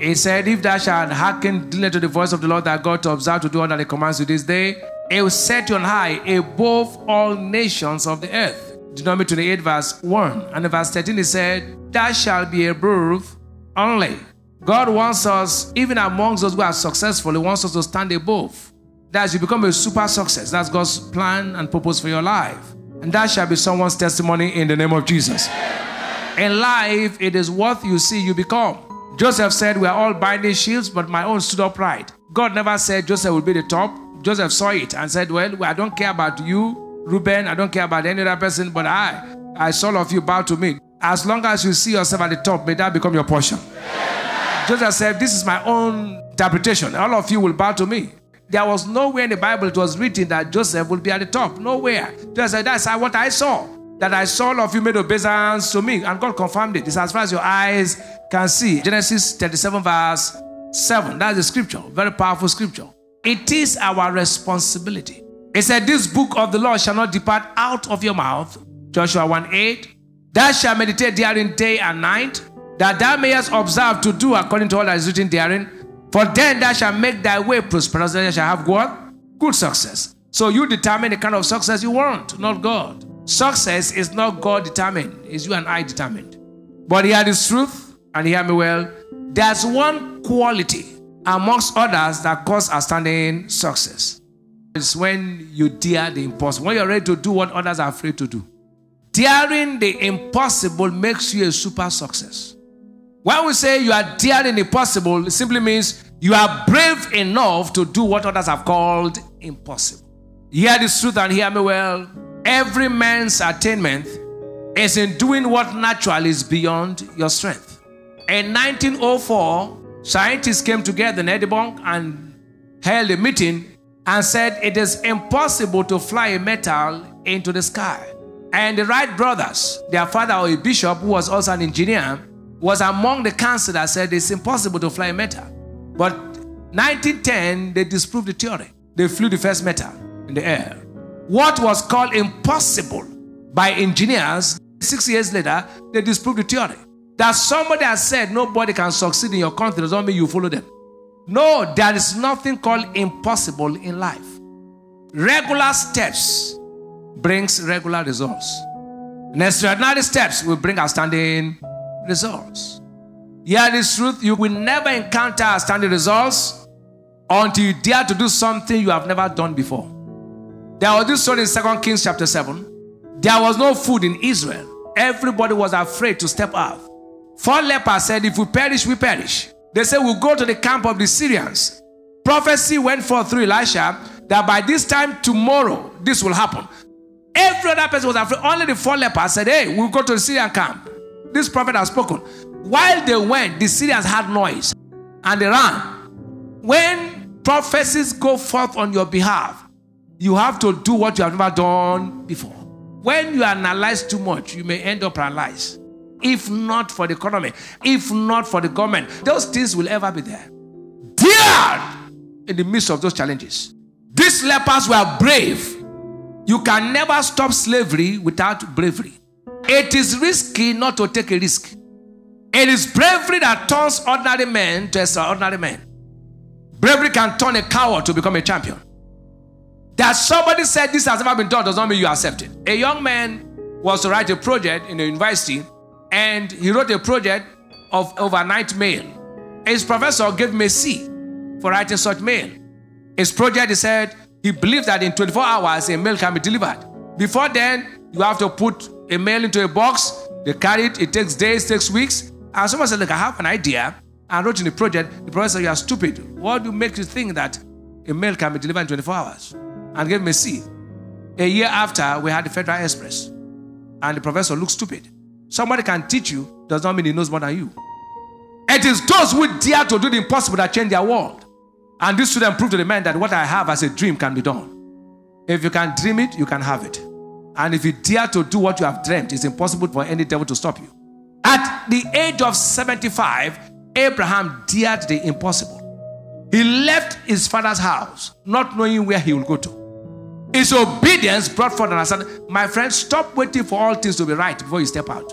He said, If thou shalt hearken diligently to the voice of the Lord thy God to observe to do all that he commands you this day, he will set you on high above all nations of the earth. Deuteronomy 28, verse 1. And in verse 13, he said, Thou shalt be above only. God wants us, even amongst those who are successful, He wants us to stand above. That you become a super success. That's God's plan and purpose for your life. And that shall be someone's testimony in the name of Jesus. In life, it is what you see you become. Joseph said, We are all binding shields, but my own stood upright. God never said Joseph will be the top. Joseph saw it and said, Well, I don't care about you, Reuben. I don't care about any other person, but I, I saw all of you bow to me. As long as you see yourself at the top, may that become your portion. Joseph said, This is my own interpretation. All of you will bow to me. There was nowhere in the Bible it was written that Joseph will be at the top. Nowhere. Joseph said, That's what I saw. That I saw all of you made obeisance to me. And God confirmed it. It's as far as your eyes can see. Genesis 37, verse 7. That's the scripture. Very powerful scripture. It is our responsibility. It said, This book of the law shall not depart out of your mouth. Joshua 1 8. Thou shalt meditate therein day and night, that thou mayest observe to do according to all that is written therein. For then thou shalt make thy way prosperous, and thou shalt have what? Good success. So you determine the kind of success you want, not God. Success is not God determined, it's you and I determined. But hear this truth, and hear me well. There's one quality amongst others that cause outstanding success. It's when you dare the impossible, when you're ready to do what others are afraid to do. Daring the impossible makes you a super success. When we say you are daring the impossible, it simply means you are brave enough to do what others have called impossible. Hear this truth and hear me well. Every man's attainment is in doing what naturally is beyond your strength. In 1904, scientists came together in Edinburgh and held a meeting and said it is impossible to fly a metal into the sky. And the Wright brothers, their father, a bishop who was also an engineer, was among the council that said it's impossible to fly a metal. But 1910, they disproved the theory. They flew the first metal in the air. What was called impossible by engineers, six years later, they disproved the theory. That somebody has said nobody can succeed in your country doesn't mean you follow them. No, there is nothing called impossible in life. Regular steps brings regular results. And extraordinary steps will bring outstanding results. Hear this truth you will never encounter outstanding results until you dare to do something you have never done before. There was this story in 2 Kings chapter 7. There was no food in Israel. Everybody was afraid to step out. Four lepers said, If we perish, we perish. They said, We'll go to the camp of the Syrians. Prophecy went forth through Elisha that by this time tomorrow, this will happen. Every other person was afraid. Only the four lepers said, Hey, we'll go to the Syrian camp. This prophet has spoken. While they went, the Syrians had noise and they ran. When prophecies go forth on your behalf, you have to do what you have never done before. When you analyze too much, you may end up paralyzed. If not for the economy, if not for the government, those things will ever be there. Dared in the midst of those challenges. These lepers were brave. You can never stop slavery without bravery. It is risky not to take a risk. It is bravery that turns ordinary men to extraordinary men. Bravery can turn a coward to become a champion. That somebody said this has never been done does not mean you accept it. A young man was to write a project in a university and he wrote a project of overnight mail. His professor gave him a C for writing such mail. His project, he said, he believed that in 24 hours a mail can be delivered. Before then, you have to put a mail into a box, they carry it, it takes days, takes weeks. And someone said, Look, I have an idea. I wrote in the project, the professor You are stupid. What do you make you think that a mail can be delivered in 24 hours? And gave me a C. A year after, we had the Federal Express. And the professor looked stupid. Somebody can teach you, does not mean he knows more than you. It is those who dare to do the impossible that change their world. And this student proved to the man that what I have as a dream can be done. If you can dream it, you can have it. And if you dare to do what you have dreamt, it's impossible for any devil to stop you. At the age of 75, Abraham dared the impossible. He left his father's house, not knowing where he would go to. His obedience brought forth an answer. My friend, stop waiting for all things to be right before you step out.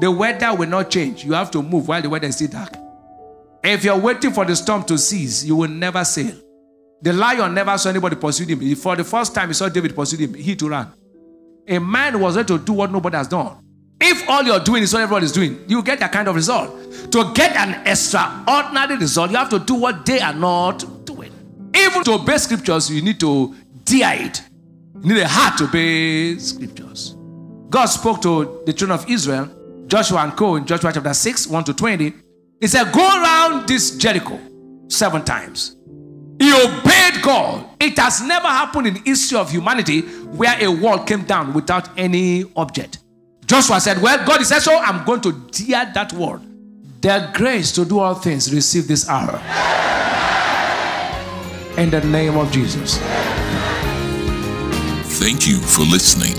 The weather will not change. You have to move while the weather is still dark. If you're waiting for the storm to cease, you will never sail. The lion never saw anybody pursue him. For the first time he saw David pursue him, he too ran. A man was ready to do what nobody has done. If all you're doing is what everybody is doing, you get that kind of result. To get an extraordinary result, you have to do what they are not doing. Even to obey scriptures, you need to You need a heart to obey scriptures. God spoke to the children of Israel, Joshua and Co. in Joshua chapter 6, 1 to 20. He said, Go around this Jericho seven times. He obeyed God. It has never happened in the history of humanity where a wall came down without any object. Joshua said, Well, God said so, I'm going to dare that word. The grace to do all things receive this hour. In the name of Jesus. Thank you for listening.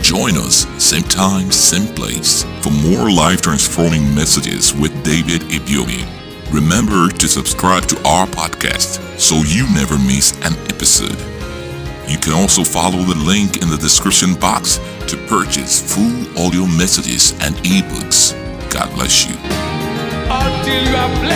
Join us same time, same place for more life transforming messages with David Ibiyeomie. Remember to subscribe to our podcast so you never miss an episode. You can also follow the link in the description box to purchase full audio messages and ebooks. God bless you. Until you are